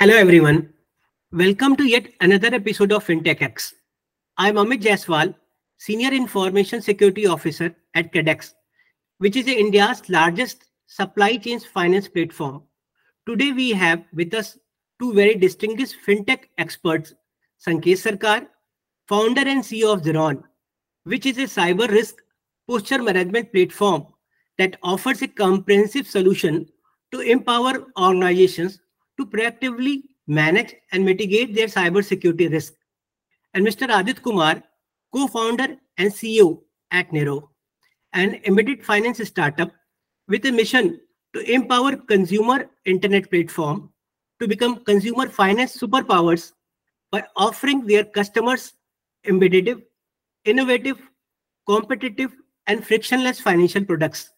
Hello, everyone. Welcome to yet another episode of FinTech X. I'm Amit Jaiswal, Senior Information Security Officer at CredX, which is India's largest supply chain finance platform. Today, we have with us two very distinguished FinTech experts, Sanket Sarkar, founder and CEO of Zeron, which is a cyber risk posture management platform that offers a comprehensive solution to empower organizations to proactively manage and mitigate their cybersecurity risk. And Mr. Adit Kumar, co-founder and CEO at Niro, an embedded finance startup with a mission to empower consumer internet platform to become consumer finance superpowers by offering their customers embedded, innovative, competitive, and frictionless financial products.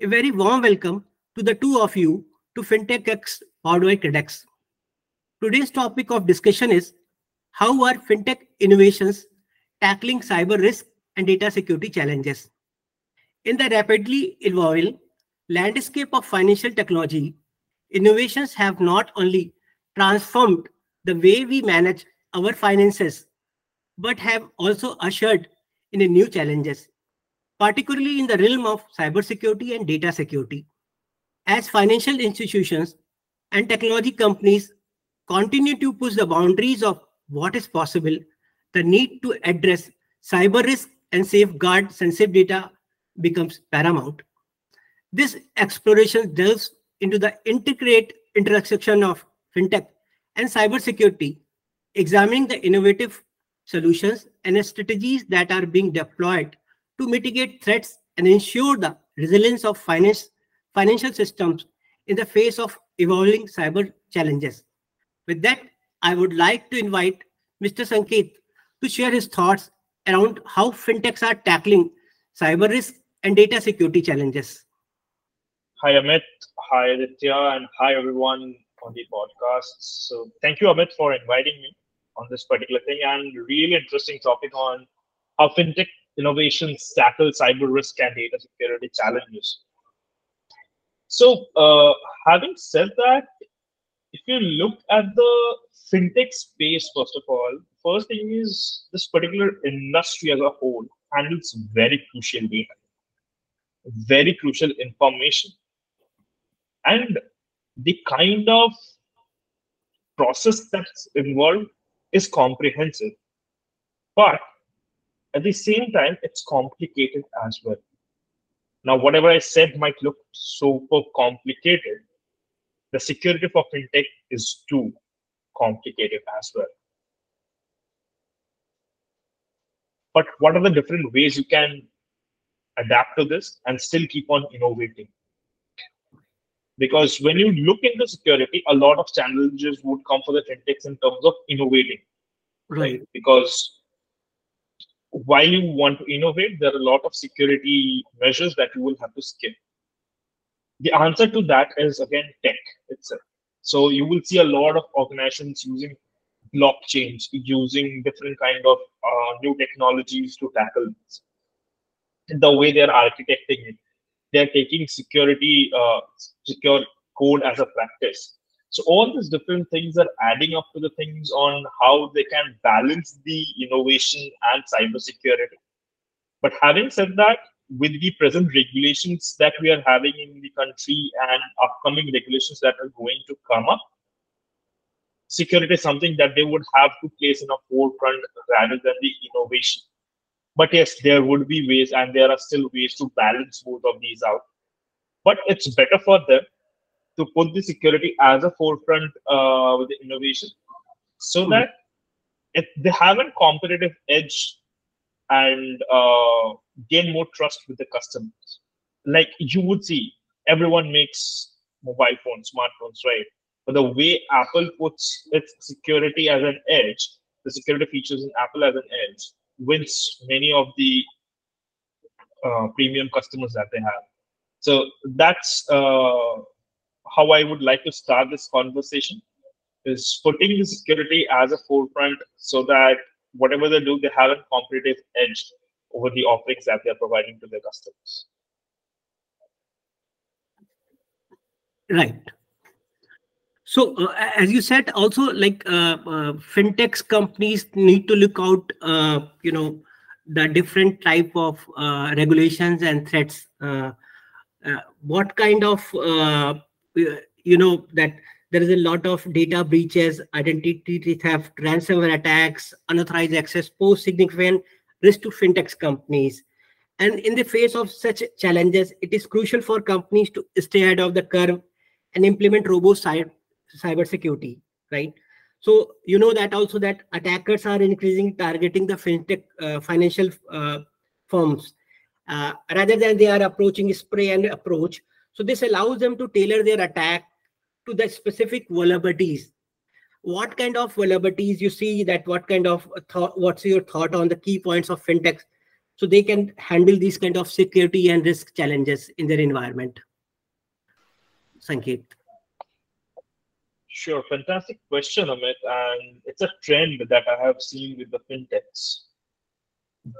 A very warm welcome to the two of you to FinTech X powered by CredX. Today's topic of discussion is how are FinTech innovations tackling cyber risk and data security challenges? In the rapidly evolving landscape of financial technology, innovations have not only transformed the way we manage our finances, but have also ushered in new challenges, particularly in the realm of cybersecurity and data security. As financial institutions and technology companies continue to push the boundaries of what is possible, the need to address cyber risk and safeguard sensitive data becomes paramount. This exploration delves into the intricate intersection of fintech and cybersecurity, examining the innovative solutions and strategies that are being deployed to mitigate threats and ensure the resilience of finance, financial systems in the face of evolving cyber challenges. With that, I would like to invite Mr. Sanket to share his thoughts around how fintechs are tackling cyber risk and data security challenges. Hi, Amit. Hi, Aditya. And hi, everyone on the podcast. So thank you, Amit, for inviting me on this particular thing and really interesting topic on how fintech innovations tackle cyber risk and data security challenges. So, uh, having said that, if you look at the fintech space, first of all, first thing is this particular industry as a whole handles very crucial data, very crucial information. And the kind of process that's involved is comprehensive. But at the same time, it's complicated as well. Now, whatever I said might look super complicated. The security for fintech is too complicated as well. But what are the different ways you can adapt to this and still keep on innovating? Because when you look into security, a lot of challenges would come for the fintechs in terms of innovating. Right. Because while you want to innovate, there are a lot of security measures that you will have to skip. The answer to that is again tech itself. So you will see a lot of organizations using blockchains, using different kind of uh, new technologies to tackle this. The way they're architecting it, they're taking security, uh, secure code as a practice. So all these different things are adding up to the things on how they can balance the innovation and cybersecurity. But having said that, with the present regulations that we are having in the country and upcoming regulations that are going to come up, security is something that they would have to place in a forefront rather than the innovation. But yes, there would be ways, and there are still ways to balance both of these out. But it's better for them to put the security as a forefront uh, with the innovation so mm-hmm. that if they have a competitive edge and uh, gain more trust with the customers. Like you would see, everyone makes mobile phones, smartphones, right? But the way Apple puts its security as an edge, the security features in Apple as an edge, wins many of the uh, premium customers that they have. So that's uh, how I would like to start this conversation is putting the security as a forefront so that whatever they do, they have a competitive edge over the offerings that they're providing to their customers. Right. So, uh, as you said, also like uh, uh, fintechs companies need to look out, uh, you know, the different type of uh, regulations and threats. Uh, what kind of, you know, that there is a lot of data breaches, identity theft, ransomware attacks, unauthorized access pose significant risk to fintech companies. And in the face of such challenges, it is crucial for companies to stay ahead of the curve and implement robust cyber cybersecurity, right? So you know that also that attackers are increasingly targeting the fintech uh, financial uh, firms uh, rather than they are approaching spray and approach. So this allows them to tailor their attack to the specific vulnerabilities. What kind of vulnerabilities you see that what kind of thought, what's your thought on the key points of fintech? so they can handle these kind of security and risk challenges in their environment? Sanket. Sure, fantastic question, Amit. And it's a trend that I have seen with the fintechs.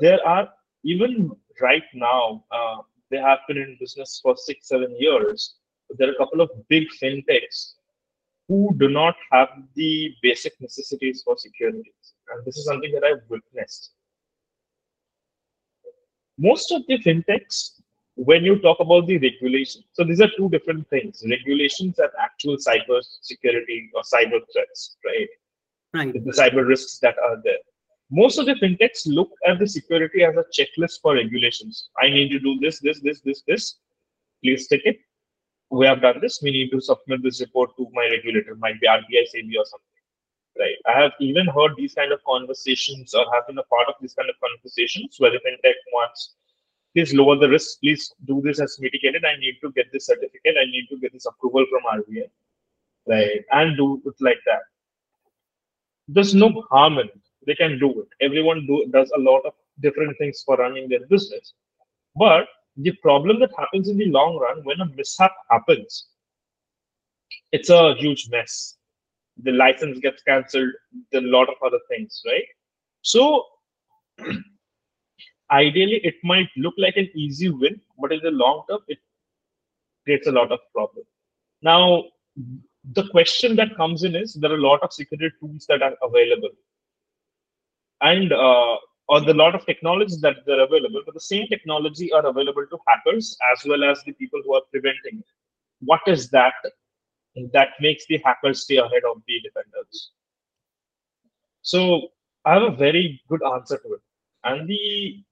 There are, even right now, uh, they have been in business for six, seven years. There are a couple of big fintechs who do not have the basic necessities for security. And this is something that I've witnessed. Most of the fintechs when you talk about the regulation, so these are two different things: regulations and actual cyber security or cyber threats, right? Right. The cyber risks that are there. Most of the fintechs look at the security as a checklist for regulations. I need to do this, this, this, this, this. Please take it. We have done this. We need to submit this report to my regulator, might be RBI, SEBI, or something. Right. I have even heard these kind of conversations or have been a part of these kind of conversations where the fintech wants please lower the risk. Please do this as mitigated. I need to get this certificate. I need to get this approval from RBI, right? And do it like that. There's no harm in it. They can do it. Everyone do, does a lot of different things for running their business. But the problem that happens in the long run when a mishap happens, it's a huge mess. The license gets cancelled, a lot of other things, right? So ideally it might look like an easy win, but in the long term, it creates a lot of problem. Now, the question that comes in is there are a lot of security tools that are available, and uh, or the lot of technologies that are available, but the same technology are available to hackers as well as the people who are preventing it. What is that that makes the hackers stay ahead of the defenders? So I have a very good answer to it. And the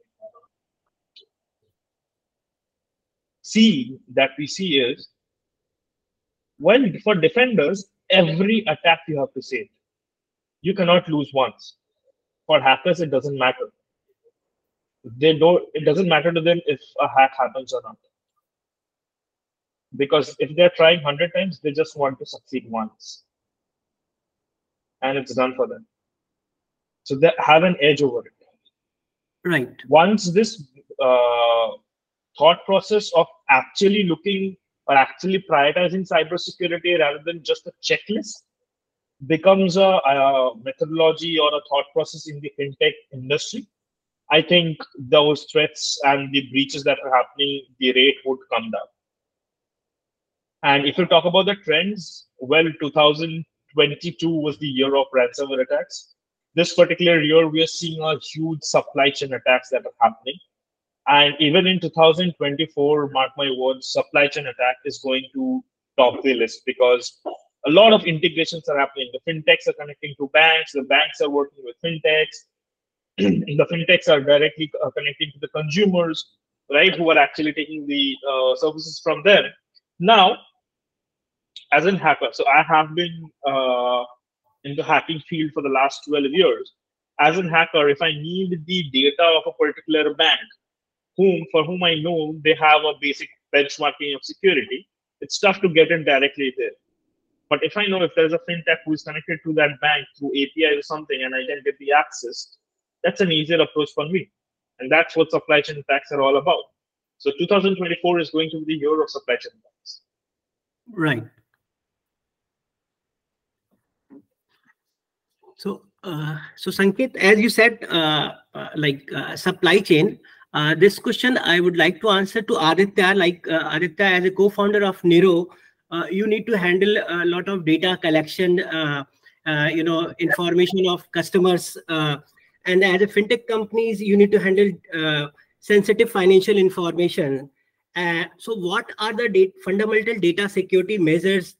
see that we see is when for defenders, every attack you have to save. You cannot lose once. For hackers, it doesn't matter. They don't. It doesn't matter to them if a hack happens or not. Because if they're trying hundred times, they just want to succeed once, and it's done for them. So they have an edge over it. Right. Once this uh, thought process of actually looking or actually prioritizing cybersecurity rather than just a checklist becomes a, a, methodology or a thought process in the fintech industry, I think those threats and the breaches that are happening, the rate would come down. And if you talk about the trends, well, 2022 was the year of ransomware attacks. This particular year, we are seeing a huge supply chain attacks that are happening. And even in 2024, mark my words, supply chain attack is going to top the list because a lot of integrations are happening. The fintechs are connecting to banks, the banks are working with fintechs, the fintechs are directly uh, connecting to the consumers, right, who are actually taking the uh, services from them. Now, as a hacker, so I have been uh, in the hacking field for the last 12 years. As a hacker, if I need the data of a particular bank, whom for whom I know they have a basic benchmarking of security, it's tough to get in directly there. But if I know if there's a fintech who is connected to that bank through API or something and I can get the access, that's an easier approach for me. And that's what supply chain attacks are all about. So 2024 is going to be the year of supply chain attacks. Right. So, uh, so Sanket, as you said, uh, uh, like uh, supply chain, uh, this question I would like to answer to Aditya. Like uh, Aditya, as a co-founder of Niro, uh, you need to handle a lot of data collection, uh, uh, you know, information of customers. Uh, and as a fintech companies, you need to handle uh, sensitive financial information. So what are the data, fundamental data security measures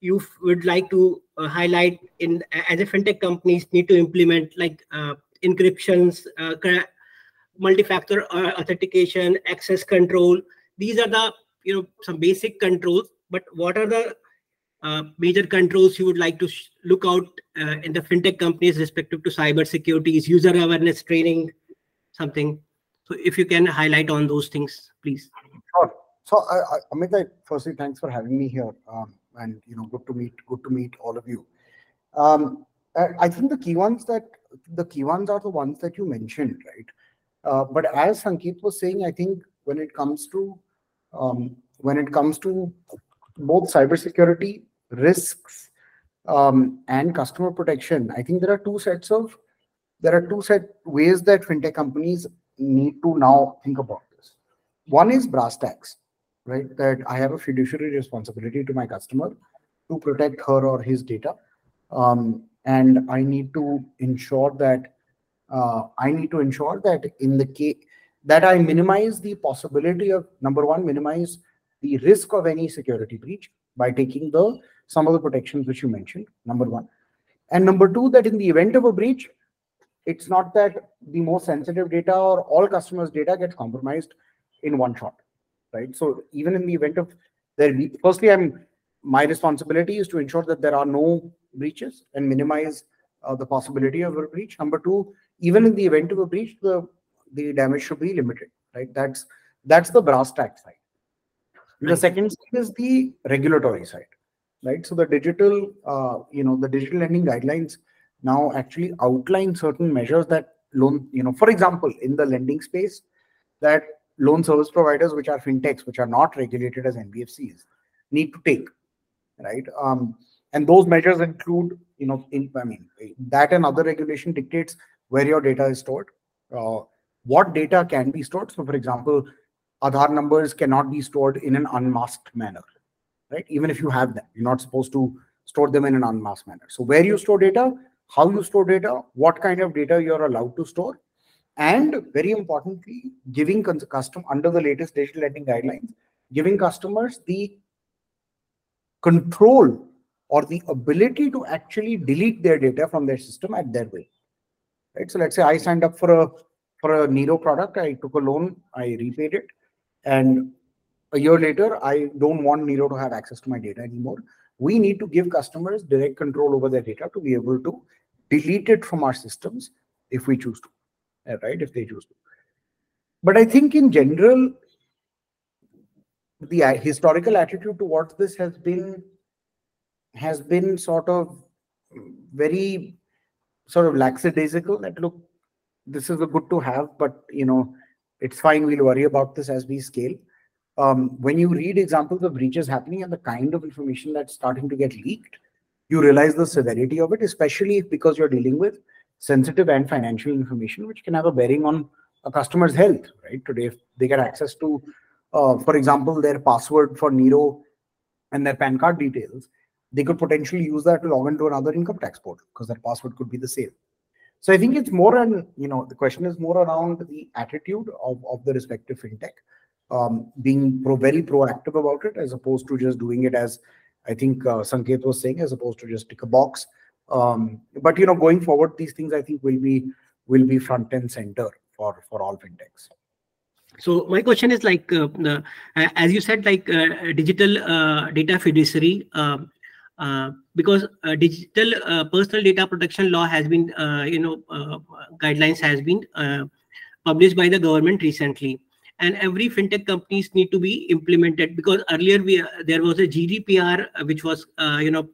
you would like to highlight in as a fintech companies need to implement like encryptions, multi-factor authentication, access control. These are the you know some basic controls but what are the uh, major controls you would like to look out uh, in the fintech companies respective to cyber security? Is user awareness training something? So if you can highlight on those things please. Sure. So uh, amit I, firstly thanks for having me here um, and you know good to meet good to meet all of you. Um, i think the key ones that the key ones are the ones that you mentioned right? Uh, but as sanket was saying i think when it comes to um, when it comes to both cybersecurity risks um, and customer protection, I think there are two sets of there are two set ways that fintech companies need to now think about this. One is brass tacks, right? That I have a fiduciary responsibility to my customer to protect her or his data, um, and I need to ensure that uh, I need to ensure that in the case that I minimize the possibility of number one, minimize the risk of any security breach by taking the some of the protections which you mentioned, number one. And number two, that in the event of a breach, it's not that the most sensitive data or all customers' data gets compromised in one shot, right? So even in the event of there, firstly, I'm my responsibility is to ensure that there are no breaches and minimize uh, the possibility of a breach. Number two, even in the event of a breach, the the damage should be limited, right? That's that's the brass tack side. The second side is the regulatory side, right? So the digital, uh, you know, the digital lending guidelines now actually outline certain measures that loan, you know, for example, in the lending space, that loan service providers, which are fintechs, which are not regulated as NBFCs, need to take, right? Um, and those measures include, you know, in, I mean, that and other regulation dictates where your data is stored, uh, what data can be stored. So, for example, Aadhaar numbers cannot be stored in an unmasked manner, right? Even if you have them, you're not supposed to store them in an unmasked manner. So where you store data, how you store data, what kind of data you're allowed to store, and very importantly, giving custom under the latest digital lending guidelines, giving customers the control or the ability to actually delete their data from their system at their will. Right. So let's say I signed up for a for a Niro product, I took a loan, I repaid it. And a year later i don't want niro to have access to my data anymore. We need to give customers direct control over their data to be able to delete it from our systems if we choose to uh, right if they choose to. But i think in general the uh, historical attitude towards this has been has been sort of very sort of lackadaisical that look this is a good to have but you know it's fine. We'll worry about this as we scale. Um, when you read examples of breaches happening and the kind of information that's starting to get leaked, you realize the severity of it, especially because you're dealing with sensitive and financial information, which can have a bearing on a customer's health, right? Today, if they get access to, uh, for example, their password for Niro and their PAN card details, they could potentially use that to log into another income tax portal because that password could be the same. So I think it's more and you know the question is more around the attitude of, of the respective fintech um, being pro, very proactive about it as opposed to just doing it as I think uh, Sanket was saying as opposed to just tick a box. Um, but you know going forward these things I think will be will be front and center for for all fintechs. So my question is like, uh, uh, as you said, like uh, digital uh, data fiduciary, um, uh, because uh, digital uh, personal data protection law has been, you know, guidelines has been published by the government recently and every fintech companies need to be implemented because earlier we uh, there was a GDPR uh, which was uh, you know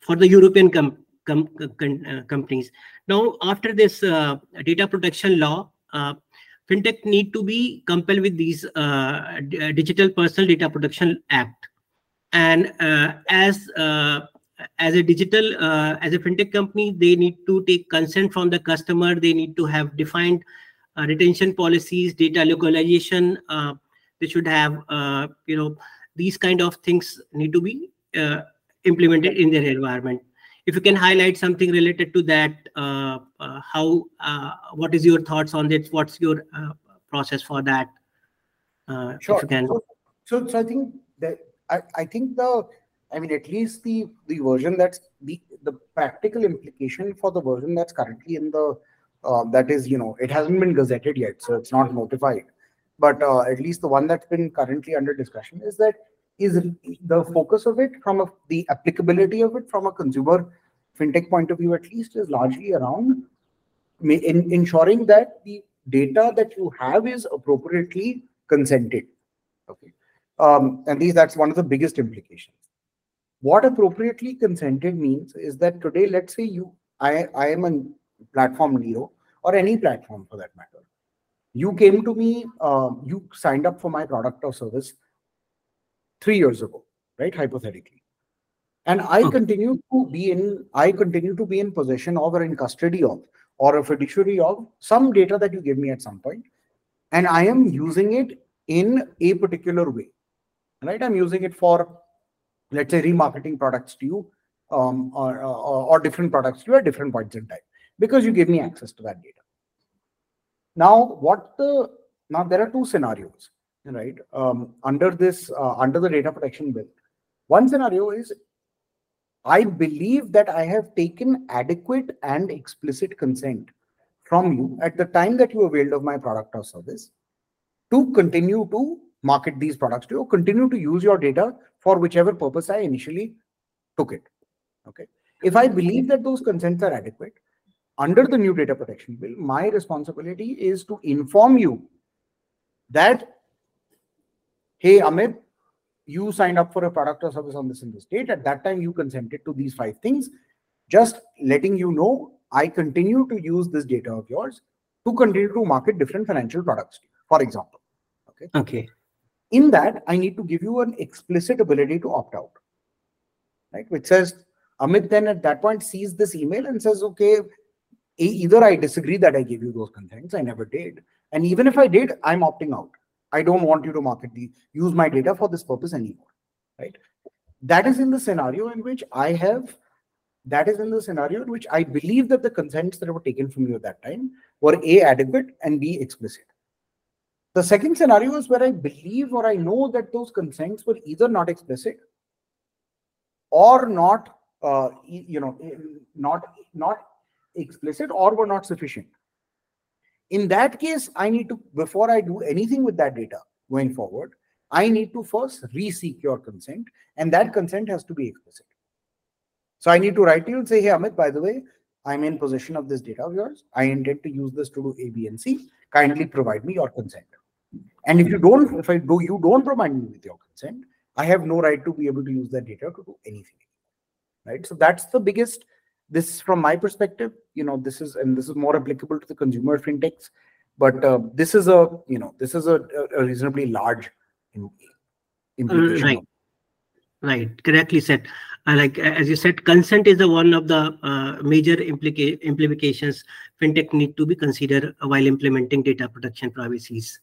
for the European com com com companies. Now after this data protection law, fintech need to be compelled with these Digital Personal Data Protection Act and uh, as uh, as a digital uh, as a fintech company they need to take consent from the customer. They need to have defined retention policies data localization they should have you know these kind of things need to be uh, implemented in their environment. If you can highlight something related to that uh, uh, how uh, what is your thoughts on this? What's your uh, process for that? Uh, Sure. if you can. So, so, so I think that I, I think the I mean at least the the version that's the the practical implication for the version that's currently in the uh, that is you know it hasn't been gazetted yet, so it's not notified. But uh, at least the one that's been currently under discussion is that is the focus of it from a, the applicability of it from a consumer fintech point of view at least is largely around in, ensuring that the data that you have is appropriately consented. Okay. Um, and these that's one of the biggest implications. What appropriately consented means is that today, let's say you I, I am a platform Niro or any platform for that matter. You came to me, um, you signed up for my product or service three years ago, right? Hypothetically. And I Okay. continue to be in, I continue to be in possession of or in custody of or a fiduciary of some data that you give me at some point, and I am using it in a particular way. Right? I'm using it for, let's say, remarketing products to you, um, or, or, or different products to you at different points in time, because you give me access to that data. Now, what the now there are two scenarios, right? Um, under this, uh, under the data protection bill, one scenario is I believe that I have taken adequate and explicit consent from you at the time that you availed of my product or service to continue to market these products to you, or continue to use your data for whichever purpose I initially took it. Okay. If I believe that those consents are adequate, under the new data protection bill, my responsibility is to inform you that, hey, Amit, you signed up for a product or service on this in this date. At that time, you consented to these five things. Just letting you know, I continue to use this data of yours to continue to market different financial products, for example. Okay. okay In that, I need to give you an explicit ability to opt out, right? Which says, Amit then at that point sees this email and says, okay, either I disagree that I gave you those consents, I never did. And even if I did, I'm opting out. I don't want you to market the use my data for this purpose anymore. Right. That is in the scenario in which I have that is in the scenario in which I believe that the consents that were taken from you at that time were A adequate and B explicit. The second scenario is where I believe or I know that those consents were either not explicit or not uh, you know not not explicit or were not sufficient. In that case i need to before i do anything with that data going forward i need to first re-seek your consent and that consent has to be explicit. So i need to write to you and say hey amit by the way i'm in possession of this data of yours. I intend to use this to do a b and c. Kindly provide me your consent and if you don't if i do you don't provide me with your consent i have no right to be able to use that data to do anything. Right? So that's the biggest this from my perspective you know this is and this is more applicable to the consumer fintechs but uh, this is a you know this is a, a reasonably large implication right. right. Correctly said. Uh, like as you said consent is the one of the uh, major implica- implications fintech need to be considered while implementing data protection privacies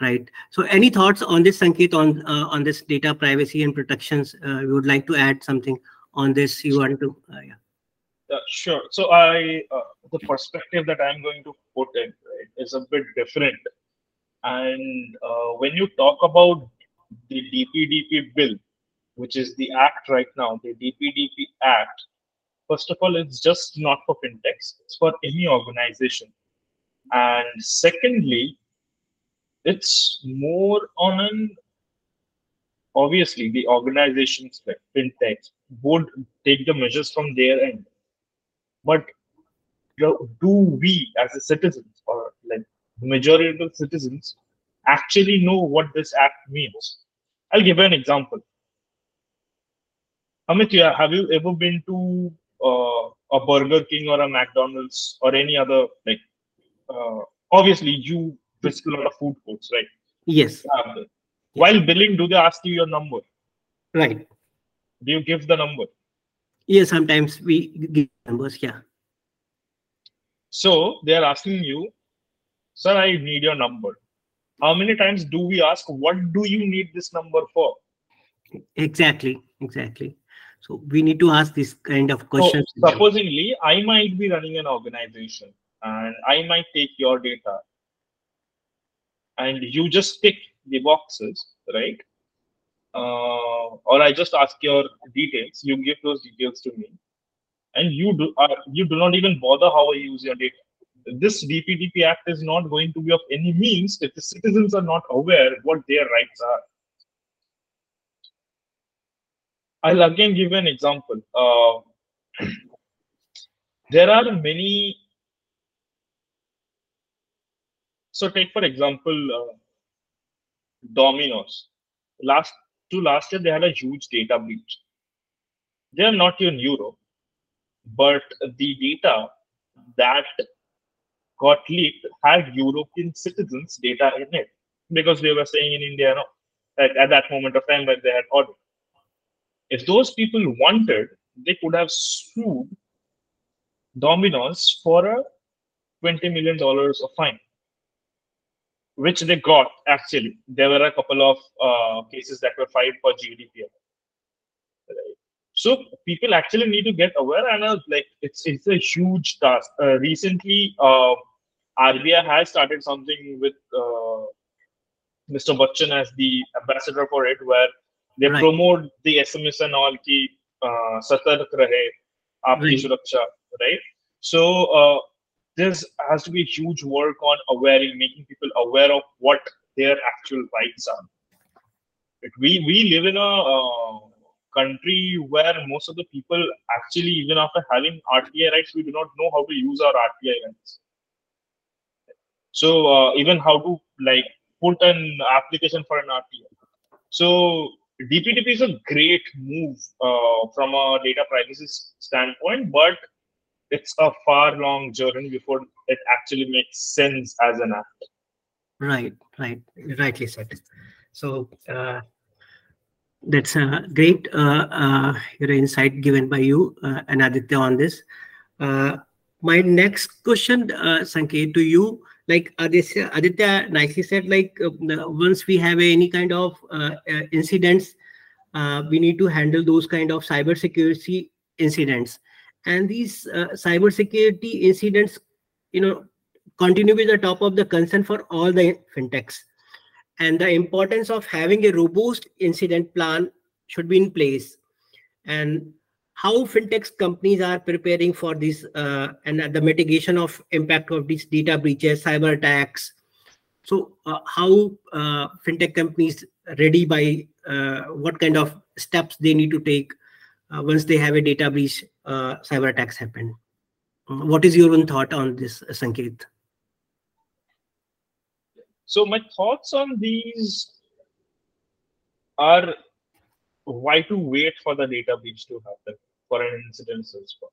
right so any thoughts on this sanket on uh, on this data privacy and protections uh, you would like to add something on this you want to uh, yeah Uh, sure. So I, uh, the perspective that I'm going to put in right, is a bit different. And uh, when you talk about the DPDP bill, which is the act right now, the DPDP act, first of all, it's just not for fintechs; it's for any organization. And secondly, it's more on an obviously the organizations like fintechs would take the measures from their end. But do we as a citizens or like the majority of citizens actually know what this act means? I'll give you an example. Amit have you ever been to uh, a burger king or a mcdonald's or any other like uh, obviously you visit a lot of food courts right yes Um, while billing do they ask you your number right do you give the number yes sometimes we give numbers yeah So they are asking you, sir, I need your number. How many times do we ask, what do you need this number for? Exactly, exactly. So we need to ask this kind of questions. So, supposingly, I might be running an organization and I might take your data and you just tick the boxes, right? Uh, or I just ask your details, you give those details to me, and you do uh, you do not even bother how I use your data. This DPDP Act is not going to be of any means if the citizens are not aware what their rights are. I'll again give an example. Uh, there are many. So take for example, uh, Domino's. Last to last year, they had a huge data breach. They are not in Europe, but the data that got leaked had European citizens' data in it because they were saying in India, no, at, at that moment of time when they had ordered. If those people wanted, they could have sued Domino's for a $20 million of fine, which they got actually. There were a couple of uh, cases that were filed for GDPR. Right. So people actually need to get aware, and uh, like it's it's a huge task. Uh, recently, uh, RBI has started something with uh, Mr. Bachchan as the ambassador for it, where they right. promote the SMS and all ki uh, satark rahe, aapki right. suraksha, right? So there has to be huge work on awareing, making people aware of what their actual rights are. We we live in a uh, country where most of the people actually, even after having RTI rights, we do not know how to use our RTI rights. So uh, even how to like put an application for an RTI. So DPDP is a great move uh, from a data privacy standpoint, but it's a far long journey before it actually makes sense as an act. Right, right, rightly said. So uh, that's a great uh, uh, your insight given by you uh, and Aditya on this. Uh, my next question, uh, Sanket, to you like Aditya, Aditya nicely said, like uh, once we have any kind of uh, uh, incidents, uh, we need to handle those kind of cyber security incidents. And these uh, cyber security incidents, you know, continue with the top of the concern for all the fintechs. And the importance of having a robust incident plan should be in place. And how fintech companies are preparing for this uh, and the mitigation of impact of these data breaches, cyber attacks. So uh, how uh, fintech companies ready by uh, what kind of steps they need to take once they have a data breach, uh, cyber attacks happen. What is your own thought on this, Sanket? So my thoughts on these are why to wait for the data breach to happen for an incident response.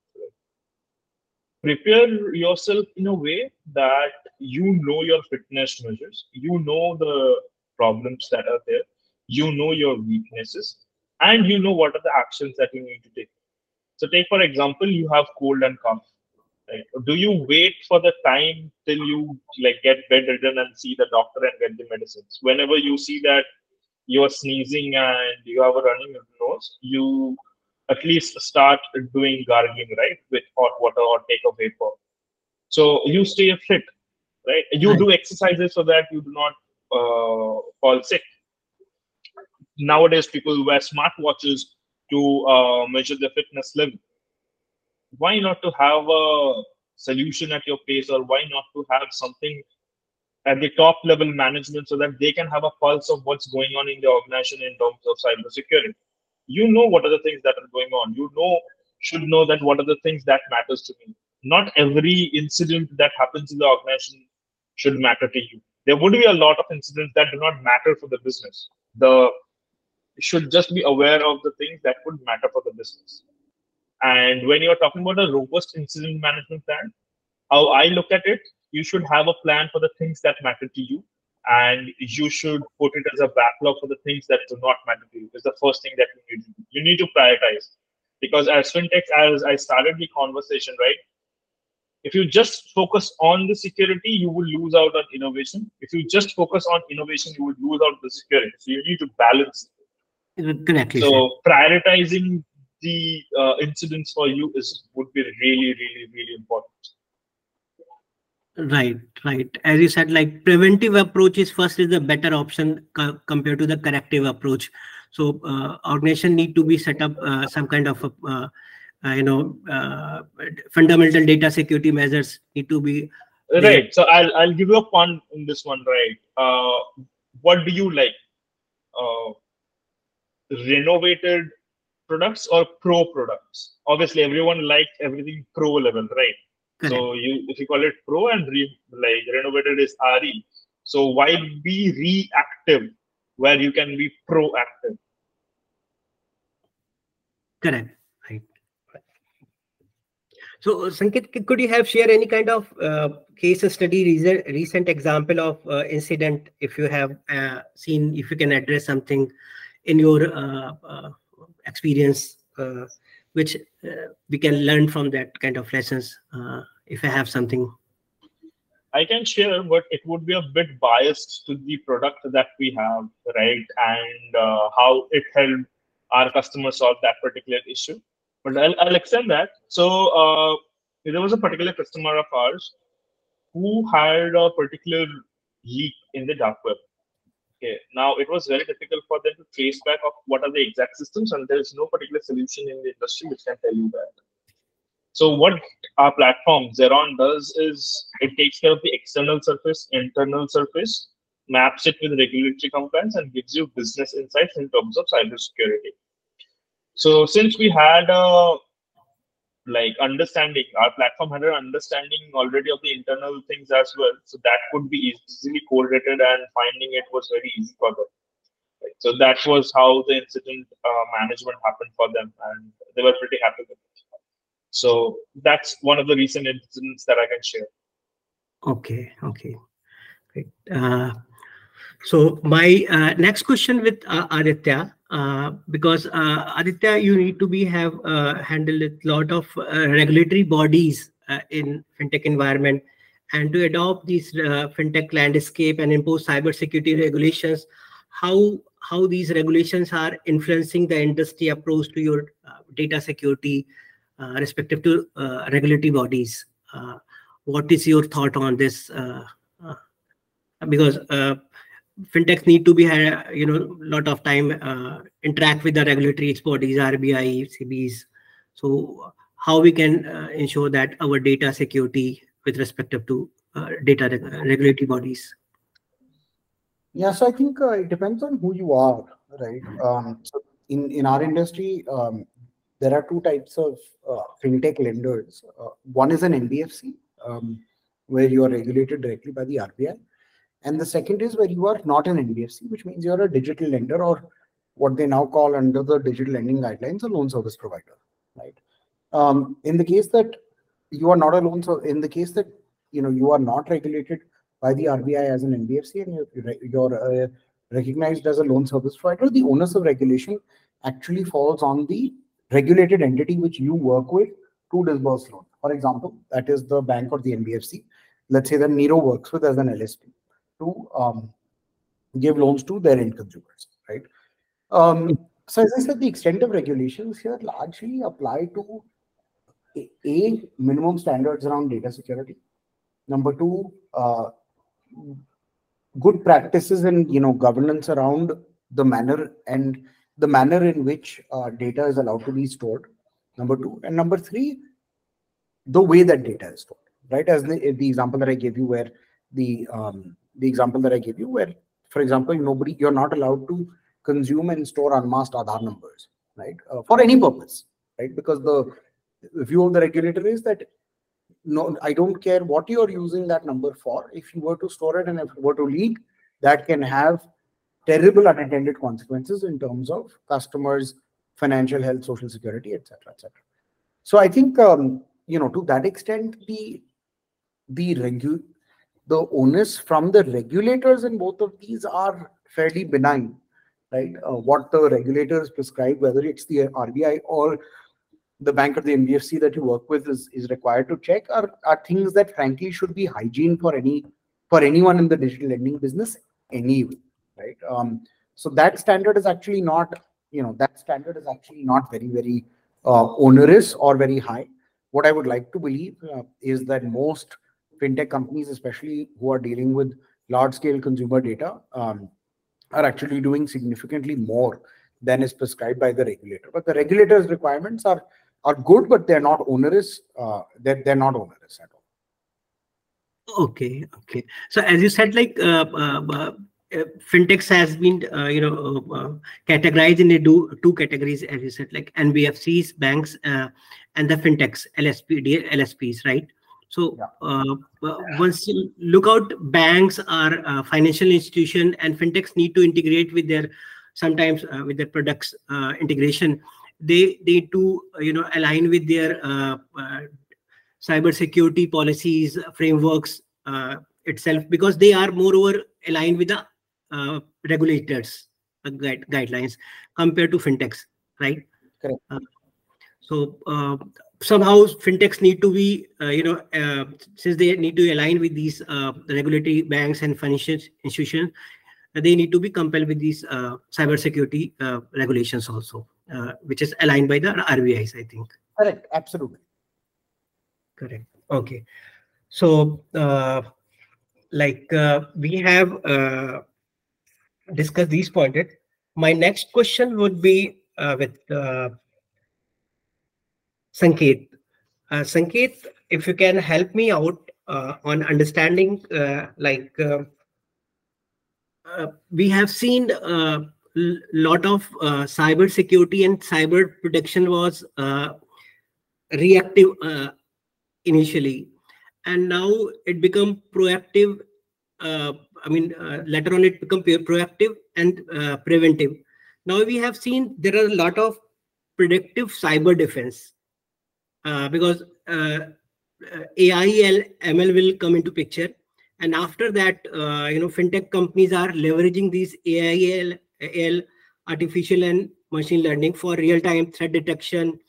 Prepare yourself in a way that you know your fitness measures, you know the problems that are there, you know your weaknesses, and you know what are the actions that you need to take. So, take for example, you have cold and cough. Right? Do you wait for the time till you like get bedridden and see the doctor and get the medicines? Whenever you see that you're sneezing and you have a running nose, you at least start doing gargling, right, with hot water or take a vapor. So you stay fit, right? You do exercises so that you do not uh, fall sick. Nowadays, people wear smartwatches to uh, measure their fitness level. Why not to have a solution at your place, or why not to have something at the top level management so that they can have a pulse of what's going on in the organization in terms of cybersecurity? you know what are the things that are going on you know should know that what are the things that matters to me not every incident that happens in the organization should matter to you there would be a lot of incidents that do not matter for the business the should just be aware of the things that would matter for the business and when you're talking about a robust incident management plan how i look at it you should have a plan for the things that matter to you and you should put it as a backlog for the things that do not matter to you. Is the first thing that you need to do. You need to prioritize because as fintech, as I started the conversation, right? If you just focus on the security, you will lose out on innovation. If you just focus on innovation, you will lose out on the security. So you need to balance. Correctly. So prioritizing the uh, incidents for you is would be really, really, really important. Right, right. As you said, like preventive approach is first is the better option co- compared to the corrective approach. So uh, organization need to be set up uh, some kind of a, uh, uh, you know uh, fundamental data security measures need to be Right. So I'll I'll give you a pun in this one. Right. Uh, what do you like? Renovated products or pro products? Obviously, everyone likes everything pro level, right? correct. So you if you call it pro and re, like renovated is RE. So why be reactive where you can be proactive? Correct. Right. So, Sanket, c- could you have share any kind of uh, case study, recent, recent example of uh, incident, if you have uh, seen, if you can address something in your uh, uh, experience, uh, which uh, we can learn from that kind of lessons, uh, if I have something. I can share, but it would be a bit biased to the product that we have, right? And how it helped our customers solve that particular issue. But I'll, I'll extend that. So there was a particular customer of ours who had a particular leak in the dark web. Okay. Now it was very difficult for them to trace back of what are the exact systems, and there is no particular solution in the industry which can tell you that. So what our platform Zeron does is it takes care of the external surface, internal surface, maps it with regulatory compliance, and gives you business insights in terms of cybersecurity. So since we had a like understanding, our platform had an understanding already of the internal things as well. So that could be easily correlated and finding it was very easy for them. Right? So that was how the incident uh, management happened for them, and they were pretty happy with it. So that's one of the recent incidents that I can share. Okay, okay, great. Uh, so my uh, next question with uh, Aditya, uh, because uh, Aditya, you need to be have uh, handled a lot of uh, regulatory bodies uh, in fintech environment, and to adopt these fintech landscape and impose cybersecurity regulations. How how these regulations are influencing the industry approach to your data security, respective to regulatory bodies. What is your thought on this? Because fintechs need to be, ha- you know, lot of time uh, interact with the regulatory bodies, RBI, SEBI. So how we can uh, ensure that our data security with respect to uh, data reg- regulatory bodies. Yeah, so I think uh, it depends on who you are, right? Um, so in in our industry, um, there are two types of uh, fintech lenders. Uh, one is an NBFC, um, where you are regulated directly by the RBI, and the second is where you are not an NBFC, which means you are a digital lender or what they now call under the digital lending guidelines a loan service provider, right? Um, in the case that you are not a loan, so in the case that you know you are not regulated by the RBI as an NBFC and you're, you're uh, recognized as a loan service provider, the onus of regulation actually falls on the regulated entity which you work with to disburse loan. For example, that is the bank or the NBFC. Let's say that Niro works with as an LSP to um, give loans to their end consumers, right? Um, so as I said, the extent of regulations here largely apply to a, minimum standards around data security. Number two, uh, good practices and you know governance around the manner and the manner in which uh, data is allowed to be stored number two and number three the way that data is stored right as the, the example that i gave you where the um, the example that i gave you where for example nobody you're not allowed to consume and store unmasked Aadhaar numbers right uh, for any purpose right because the view of the regulator is that no, I don't care what you're using that number for. If you were to store it and if it were to leak, that can have terrible unintended consequences in terms of customers' financial health, social security, etc., etc. So I think um, you know to that extent the the regu- the onus from the regulators in both of these are fairly benign, right? Uh, what the regulators prescribe, whether it's the RBI or the bank or the NBFC that you work with is, is required to check are, are things that frankly should be hygiene for any for anyone in the digital lending business anyway, right? Um, so that standard is actually not you know that standard is actually not very very uh, onerous or very high. What I would like to believe uh, is that most fintech companies, especially who are dealing with large scale consumer data, um, are actually doing significantly more than is prescribed by the regulator. But the regulator's requirements are are good, but they're not onerous. Uh, they're, they're not onerous at all. Okay, okay. So as you said, like uh, uh, uh fintechs has been, uh, you know, uh, categorized in two, two categories, as you said, like NBFCs, banks, and the fintechs, LSP, LSPs, right? So yeah. once you look out, banks are financial institution, and fintechs need to integrate with their sometimes with their products integration they need to you know align with their uh, uh, cyber security policies frameworks uh, itself because they are moreover aligned with the uh, regulators uh, guide, guidelines compared to fintechs right Correct. Uh, so somehow fintechs need to be you know since they need to align with these regulatory banks and financial institutions they need to be compelled with these cyber security regulations also uh, which is aligned by the RBIs, I think. Correct, absolutely. Correct. Okay. So, uh, like uh, we have uh, discussed these points. My next question would be uh, with uh, Sanket. Uh, Sanket, if you can help me out uh, on understanding, uh, like uh, uh, we have seen uh, lot of cyber security and cyber protection was reactive initially. And now it become proactive i mean later on it become proactive and preventive. Now we have seen there are a lot of predictive cyber defense because ai ml will come into picture and after that you know fintech companies are leveraging these ai AL, artificial and machine learning for real-time threat detection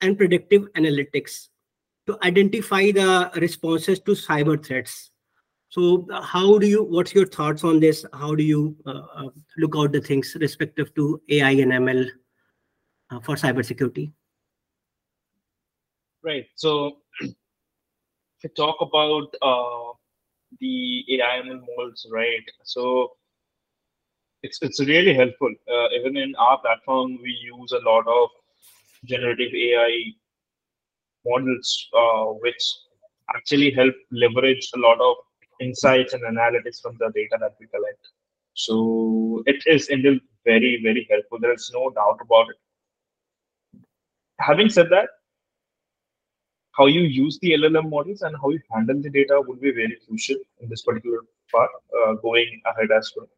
and predictive analytics to identify the responses to cyber threats. So how do you, what's your thoughts on this? How do you uh, uh look out the things respective to AI and ML uh, for cybersecurity? Right. So if we talk about uh, the AI models, right? So it's it's really helpful. Uh, even in our platform, we use a lot of generative AI models, uh, which actually help leverage a lot of insights and analytics from the data that we collect. So it is indeed very very helpful. There is no doubt about it. Having said that, how you use the LLM models and how you handle the data would be very crucial in this particular part uh, going ahead as well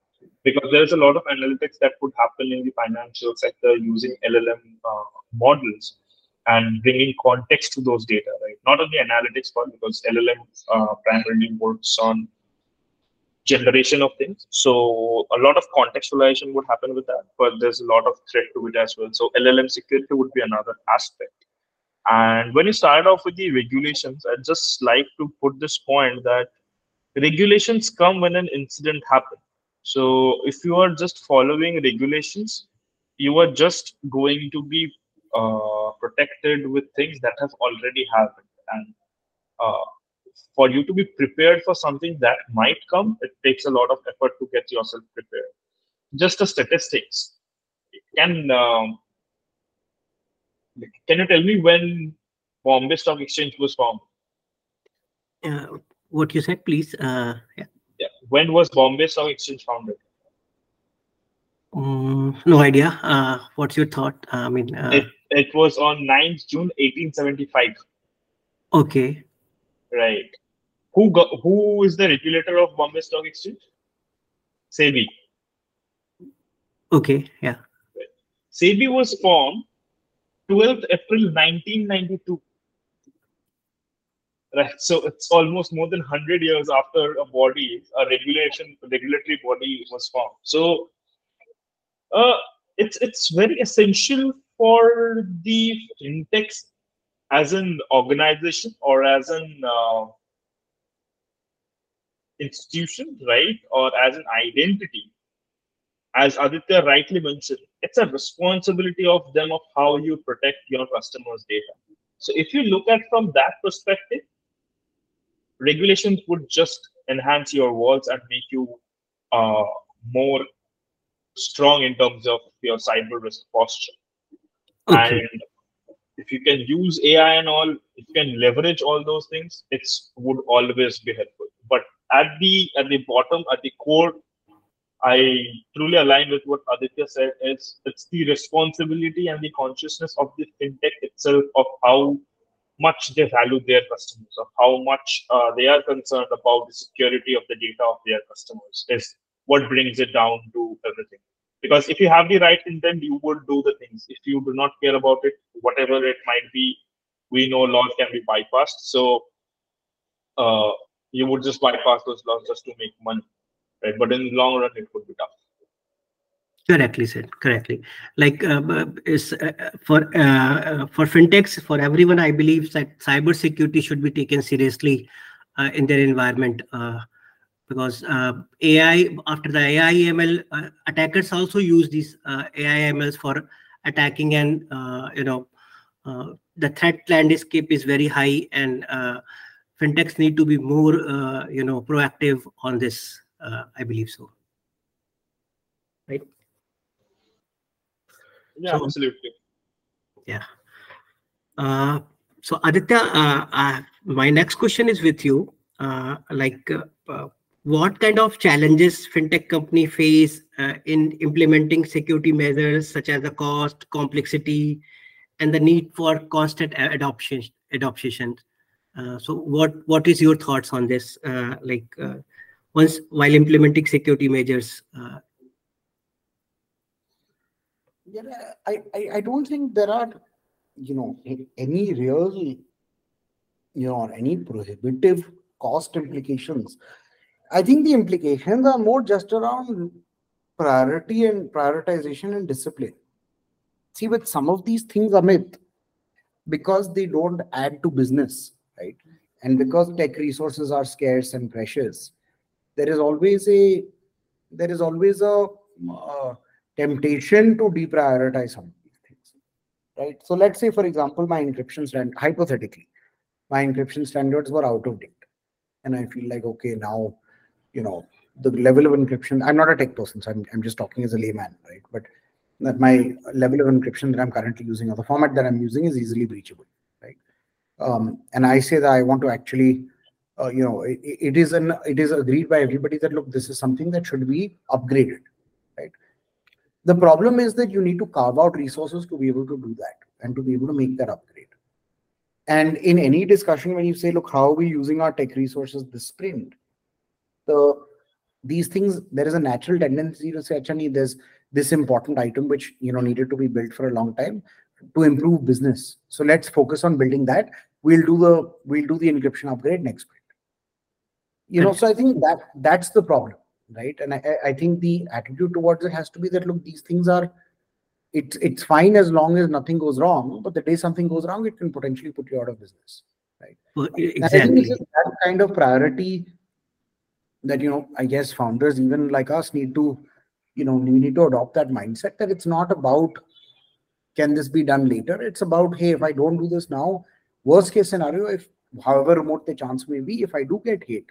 because there's a lot of analytics that could happen in the financial sector using LLM uh, models and bringing context to those data, right? Not only analytics part, because LLM uh, primarily works on generation of things. So a lot of contextualization would happen with that, but there's a lot of threat to it as well. So LLM security would be another aspect. And when you start off with the regulations, I'd just like to put this point that regulations come when an incident happens so if you are just following regulations, you are just going to be uh, protected with things that have already happened. And uh, for you to be prepared for something that might come, it takes a lot of effort to get yourself prepared. Just the statistics. Can um, can you tell me when Bombay Stock Exchange was formed? Uh, what you said, please. Uh, yeah. Yeah. When was Bombay Stock Exchange founded? Um, no idea. Uh, what's your thought? I mean, uh, it, it was on 9th June 1875. Okay. Right. Who got, who is the regulator of Bombay Stock Exchange? SEBI. Okay. Yeah. SEBI was formed 12th April 1992 right so it's almost more than 100 years after a body a regulation a regulatory body was formed. So uh, it's it's very essential for the fintechs as an organization or as an uh, institution right or as an identity. As aditya rightly mentioned it's a responsibility of them of how you protect your customers' data. So if you look at from that perspective, regulations would just enhance your walls and make you uh, more strong in terms of your cyber risk posture. Okay. And if you can use AI and all, if you can leverage all those things, it's would always be helpful. But at the at the bottom, at the core, I truly align with what Aditya said. Is it's the responsibility and the consciousness of the fintech itself of how much they value their customers, of how much uh, they are concerned about the security of the data of their customers. Is what brings it down to everything. Because if you have the right intent, you would do the things. If you do not care about it, whatever it might be, we know laws can be bypassed. So uh, you would just bypass those laws just to make money right? But in the long run, it could be tough. Correctly said. Correctly. Like uh, uh is uh, for uh, for fintechs, for everyone, I believe that cyber security should be taken seriously uh, in their environment uh, because AI after the AI ML attackers also use these AI MLs for attacking and you know the threat landscape is very high and fintechs need to be more you know proactive on this uh, I believe so. Right? Yeah, so, absolutely. Yeah. Uh, so Aditya, uh, uh, my next question is with you. Uh, like, uh, uh, what kind of challenges fintech company face in implementing security measures, such as the cost, complexity, and the need for constant adoption? Adoption. so, what what is your thoughts on this? like, once while implementing security measures uh, yeah I, I i don't think there are you know any real you know any prohibitive cost implications. I think the implications are more just around priority and prioritization and discipline. See with some of these things amit because they don't add to business right? And because tech resources are scarce and precious there is always a there is always a uh, temptation to deprioritize some of these things right? So let's say for example my encryption stand hypothetically my encryption standards were out of date. And i feel like okay now you know the level of encryption i'm not a tech person so i'm, I'm just talking as a layman right? But that my level of encryption that i'm currently using or the format that i'm using is easily breachable right? Um, and i say that i want to actually uh, you know, it, it is an it is agreed by everybody that look, this is something that should be upgraded, right? The problem is that you need to carve out resources to be able to do that and to be able to make that upgrade. And in any discussion, when you say, look, how are we using our tech resources this sprint? The these things, there is a natural tendency to say, actually, there's this important item which you know needed to be built for a long time to improve business. So let's focus on building that. We'll do the we'll do the encryption upgrade next sprint you know so i think that that's the problem right? And i i think the attitude towards it has to be that look these things are it's it's fine as long as nothing goes wrong but the day something goes wrong it can potentially put you out of business right? Well, exactly. that kind of priority that you know i guess founders even like us need to you know we need to adopt that mindset that it's not about can this be done later? It's about hey if i don't do this now worst case scenario if however remote the chance may be if i do get hit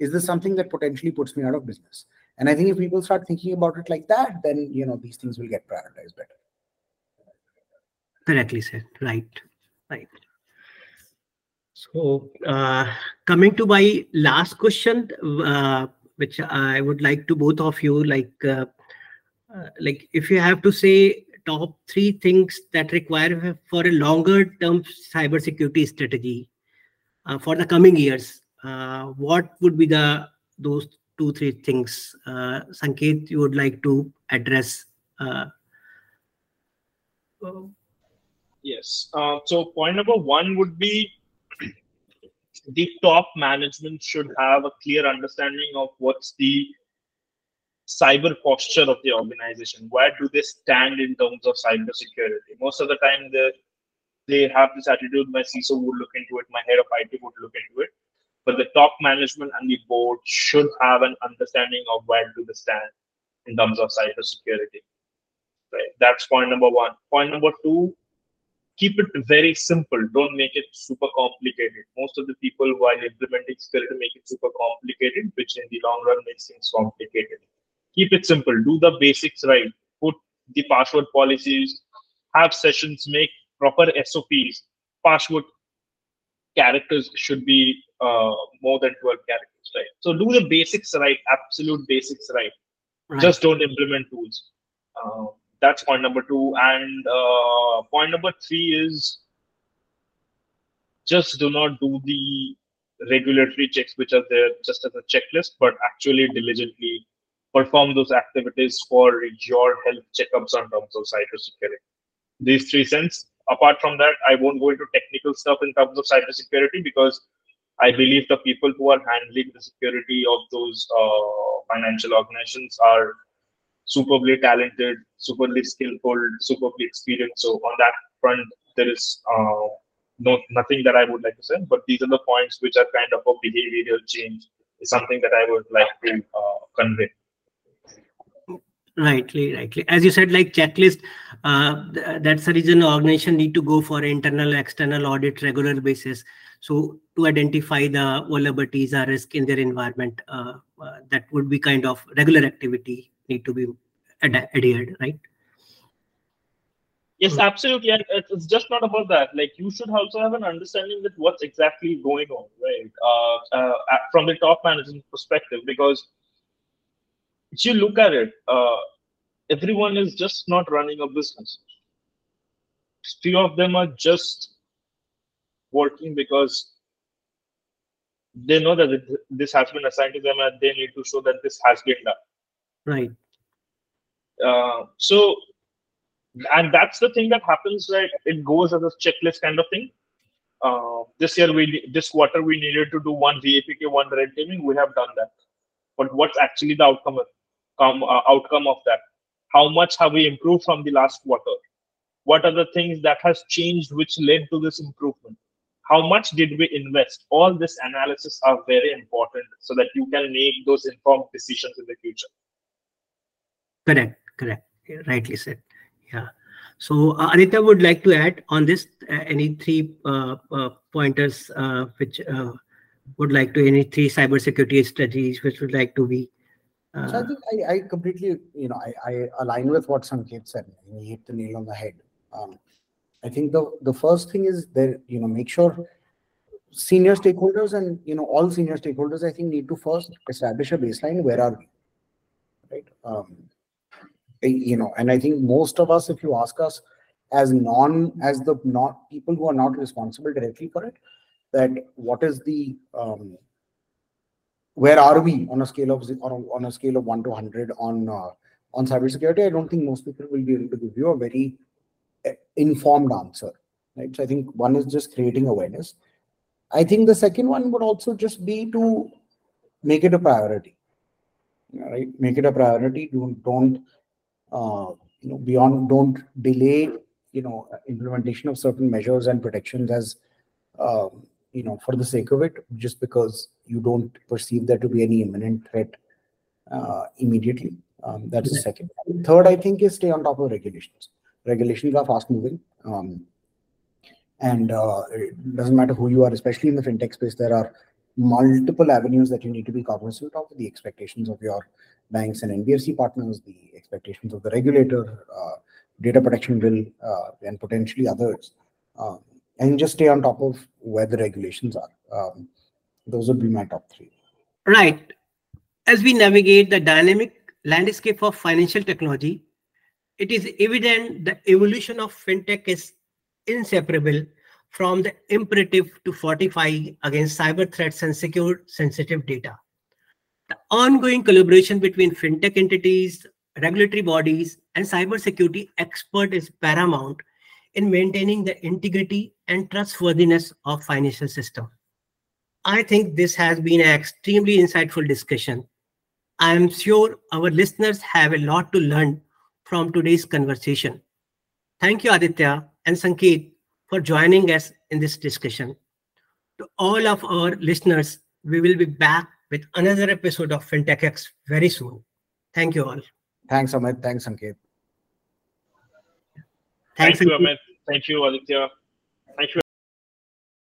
is this something that potentially puts me out of business? And i think if people start thinking about it like that then you know these things will get prioritized better. Correctly said. Right. Right. So uh, coming to my last question uh, which i would like to both of you like uh, uh like if you have to say top three things that require for a longer term cybersecurity strategy uh, for the coming years what would be the those two three things? Uh, sanket you would like to address uh, yes. Uh, so point number one would be the top management should have a clear understanding of what's the cyber posture of the organization. Where do they stand in terms of cyber security? Most of the time they they have this attitude my ciso would look into it. My head of it would look into it but the top management and the board should have an understanding of where do they stand in terms of cybersecurity. Right. That's point number one. Point number two, keep it very simple. Don't make it super complicated. Most of the people while implementing security make it super complicated, which in the long run makes things complicated. Keep it simple. Do the basics right. Put the password policies, have sessions, make proper SOPs. Password characters should be uh, more than 12 characters, right? So do the basics right, absolute basics right. right. Just don't implement tools. Uh, that's point number two. And uh, point number three is just do not do the regulatory checks which are there just as a checklist, but actually diligently perform those activities for your health checkups on terms of cybersecurity. These three cents. Apart from that, I won't go into technical stuff in terms of cybersecurity because I believe the people who are handling the security of those uh, financial organizations are superbly talented, superbly skillful, superbly experienced. So on that front, there is uh, no nothing that I would like to say. But these are the points which are kind of a behavioral change. Is something that I would like to uh, convey. Rightly, rightly. As you said, like checklist, uh, th that's the reason organization need to go for internal, external audit regular basis. So to identify the vulnerabilities or risk in their environment, uh, uh, that would be kind of regular activity need to be ad adhered, right? Yes, absolutely. And it's just not about that. Like you should also have an understanding with what's exactly going on, right? Uh, uh, from the top management perspective, because if you look at it, uh, everyone is just not running a business. Few of them are just working because they know that this has been assigned to them and they need to show that this has been done. Right. Uh, so, and that's the thing that happens, right? It goes as a checklist kind of thing. Uh, this year, we this quarter, we needed to do one VAPT, one red teaming. We have done that. But what's actually the outcome of, um, uh, outcome of that? How much have we improved from the last quarter? What are the things that has changed which led to this improvement? How much did we invest? All this analysis are very important so that you can make those informed decisions in the future. Correct, correct. Rightly said. Yeah. So uh, Aditya would like to add on this uh, any three uh, uh pointers uh, which uh, would like to any three cybersecurity strategies which would like to be. so I think I, I completely you know I, I align with what Sanket said. He hit the nail on the head. Um, I think the the first thing is that you know make sure senior stakeholders and you know all senior stakeholders I think need to first establish a baseline. Where are we? Right. Um, you know, and I think most of us, if you ask us, as non as the not people who are not responsible directly for it, that what is the um, where are we on a scale of on a, scale of one to hundred on uh, on cybersecurity? I don't think most people will be able to give you a very informed answer. Right. So I think one is just creating awareness. I think the second one would also just be to make it a priority. Right. Make it a priority. Don't don't uh, you know, beyond don't delay, you know, implementation of certain measures and protections as, um, you know, for the sake of it, just because you don't perceive there to be any imminent threat uh, immediately. Um, that is the second. Third, I think, is stay on top of regulations. Regulations are fast moving. Um, and uh, it doesn't matter who you are, especially in the fintech space, there are multiple avenues that you need to be cognizant of the expectations of your banks and NBFC partners, the expectations of the regulator, uh, data protection bill, uh, and potentially others. Um, and just stay on top of where the regulations are. Um, those would be my top three. Right. As we navigate the dynamic landscape of financial technology, it is evident the evolution of fintech is inseparable from the imperative to fortify against cyber threats and secure sensitive data. The ongoing collaboration between fintech entities, regulatory bodies, and cybersecurity expert is paramount in maintaining the integrity and trustworthiness of financial system. I think this has been an extremely insightful discussion. I am sure our listeners have a lot to learn from today's conversation. Thank you, Aditya and Sanket, for joining us in this discussion. To all of our listeners, we will be back with another episode of FinTech X very soon. Thank you all. Thanks, Amit. Thanks, Sanket. Thanks, Thank you, Amit. Amit. Thank you, Aditya. Thank you.